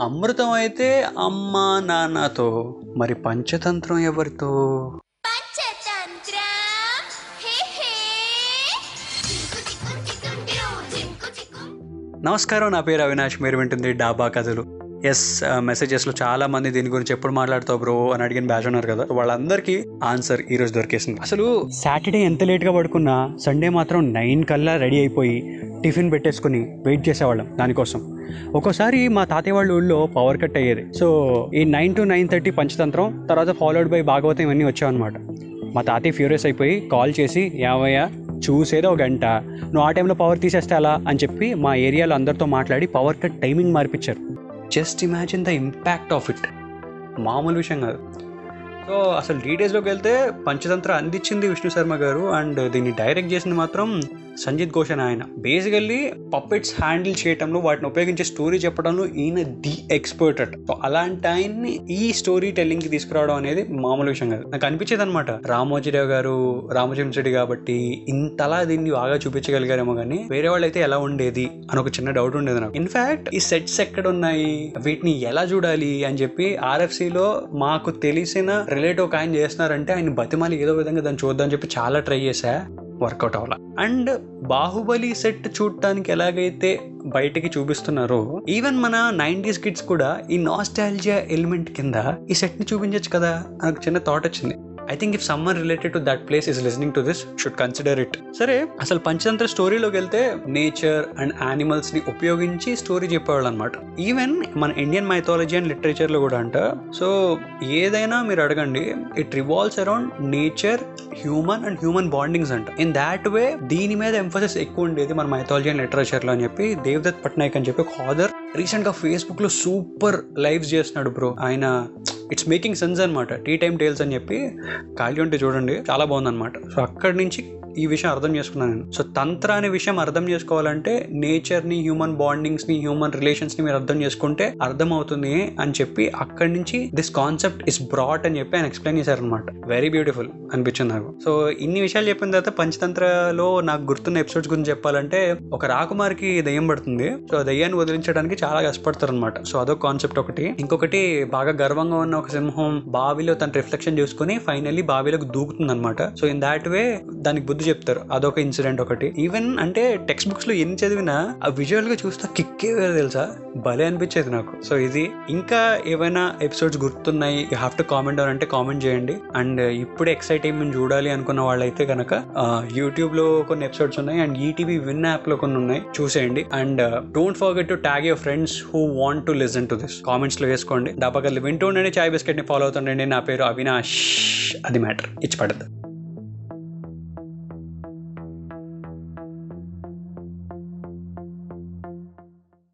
అమృతం అయితే అమ్మా నాన్నతో మరి పంచతంత్రం ఎవరితో? నమస్కారం నా పేరు అవినాష్ మీరు వింటుంది డాబా కథలు. ఎస్ మెసేజెస్లో చాలా మంది దీని గురించి ఎప్పుడు మాట్లాడతావు బ్రో అని అడిగిన బ్యాచ్ ఉన్నారు కదా. వాళ్ళందరికీ ఆన్సర్ ఈ రోజు దొరికేసింది. అసలు సాటర్డే ఎంత లేట్గా పడుకున్నా సండే మాత్రం నైన్ కల్లా రెడీ అయిపోయి టిఫిన్ పెట్టేసుకుని వెయిట్ చేసేవాళ్ళం దానికోసం. ఒక్కోసారి మా తాతయ్య వాళ్ళ ఊళ్ళో పవర్ కట్ అయ్యేది. సో ఈ nine to nine thirty Panchatantram తర్వాత ఫాలోడ్ బై భాగవతం ఇవన్నీ వచ్చావన్నమాట. మా తాతయ్య ఫ్యూరియస్ అయిపోయి కాల్ చేసి యావయ్య చూసేదో ఒక గంట. నువ్వు ఆ టైంలో పవర్ తీసేస్తే అలా అని చెప్పి మా ఏరియాలో అందరితో మాట్లాడి power cut timing మార్పించారు just imagine the impact of it మామూలు విషయం కాదు. సో అసలు డీటెయిల్స్లోకి వెళ్తే పంచతంత్ర అందించింది విష్ణు శర్మ గారు అండ్ దీన్ని డైరెక్ట్ చేసింది మాత్రం సంజిత్ ఘోష్ ఆయన. బేసికల్లీ పప్పెట్స్ హ్యాండిల్ చేయటంలో వాటిని ఉపయోగించే స్టోరీ చెప్పడంలో ఈయన ది ఎక్స్పర్ట్ అట్. సో అలాంటి ఆయన్ని ఈ స్టోరీ టెల్లింగ్కి తీసుకురావడం అనేది మామూలు విషయం కాదు. నాకు అనిపించేది అనమాట రామోజీరావు గారు రామచంద్రుడి కాబట్టి ఇంతలా దీన్ని బాగా చూపించగలిగారేమో కానీ వేరే వాళ్ళు అయితే ఎలా ఉండేది అని ఒక చిన్న డౌట్ ఉండేది నాకు. ఇన్ఫాక్ట్ ఈ సెట్స్ ఎక్కడ ఉన్నాయి వీటిని ఎలా చూడాలి అని చెప్పి ఆర్ఎఫ్సిలో మాకు తెలిసిన రిలేటివ్ ఒక ఆయన చేస్తున్నారంటే ఆయన బతిమాలి ఏదో విధంగా దాన్ని చూద్దాం చెప్పి చాలా ట్రై చేశా. వర్కౌట్ అవ్వాల. అండ్ బాహుబలి సెట్ చూడటానికి ఎలాగైతే బయటికి చూపిస్తున్నారో ఈవెన్ మన నైంటీస్ కిడ్స్ కూడా ఈ నాస్టాలజియా ఎలిమెంట్ కింద ఈ సెట్ని చూపించవచ్చు కదా? నాకు చిన్న థాట్ వచ్చింది. I think if summer related to that place is listening to this should consider it సరే అసలు పంచతంత్ర స్టోరీలోకి వెళ్తే నేచర్ అండ్ యానిమల్స్ని ఉపయోగించి స్టోరీ చెప్పేవాళ్ళు అనమాట ఈవెన్ మన ఇండియన్ మైథాలజీ అండ్ లిటరేచర్లో కూడా అంట. సో ఏదైనా మీరు అడగండి it revolves around nature human and human bondings అంట. ఇన్ దాట్ వే దీని మీద ఎంఫోసిస్ ఎక్కువ ఉండేది మన మైథాలజీ అండ్ లిటరేచర్లో అని చెప్పి దేవదత్ పట్నాయక్ అని చెప్పి ఒక ఆథర్ రీసెంట్గా ఫేస్బుక్లో సూపర్ లైవ్స్ చేస్తున్నాడు బ్రో ఆయన ఇట్స్ మేకింగ్ సెన్స్ అనమాట టీ టైమ్ టేల్స్ అని చెప్పి ఖాళీ ఉంటే చూడండి చాలా బాగుందన్నమాట. సో అక్కడి నుంచి ఈ విషయం అర్థం చేసుకున్నాను నేను. సో తంత్ర అనే విషయం అర్థం చేసుకోవాలంటే నేచర్ని హ్యూమన్ బాండింగ్స్ని హ్యూమన్ రిలేషన్స్ని మీరు అర్థం చేసుకుంటే అర్థం అవుతుంది అని చెప్పి అక్కడి నుంచి దిస్ కాన్సెప్ట్ ఇస్ బ్రాట్ అని చెప్పి ఆయన ఎక్స్ప్లెయిన్ చేశారనమాట వెరీ బ్యూటిఫుల్ అనిపించింది నాకు. సో ఇన్ని విషయాలు చెప్పిన తర్వాత పంచతంత్రలో నాకు గుర్తున్న ఎపిసోడ్స్ గురించి చెప్పాలంటే ఒక రాకుమారికి దయ్యం పడుతుంది. సో దయ్యాన్ని వదిలించడానికి చాలా కష్టపడతారు అనమాట సో అదొక కాన్సెప్ట్ ఒకటి. ఇంకొకటి బాగా గర్వంగా ఉన్న ఒక సింహం బావిలో తన రిఫ్లెక్షన్ చూసుకుని ఫైనల్లీ బావిలోకి దూకుతుంది అనమాట సో ఇన్ దాట్ వే దానికి బుద్ధి చెప్తారు. అదొక ఇన్సిడెంట్ ఒకటి. ఈవెన్ అంటే టెక్స్ట్ బుక్స్లో ఎన్ని చదివినా ఆ విజువల్గా చూస్తే కిక్కే వేరే తెలుసా? భలే అనిపించేది నాకు. సో ఇది ఇంకా ఏవైనా ఎపిసోడ్స్ గుర్తున్నాయి? You have to comment down అంటే కామెంట్ చేయండి. అండ్ ఇప్పుడే ఎక్సైటైన్మెంట్ చూడాలి అనుకున్న వాళ్ళైతే కనుక యూట్యూబ్లో కొన్ని ఎపిసోడ్స్ ఉన్నాయి అండ్ ఈటీవీ విన్ యాప్లో కొన్ని ఉన్నాయి. చూసేయండి. And don't forget to tag your friends who want to listen to this కామెంట్స్లో వేసుకోండి. డబ్బకల్లి వింటూ ఉండండి. చాయ్ బిస్కెట్ని ఫాలో అవుతుండండి. నా పేరు అవినాష్. అది మ్యాటర్. ఇచ్చి పడద్దు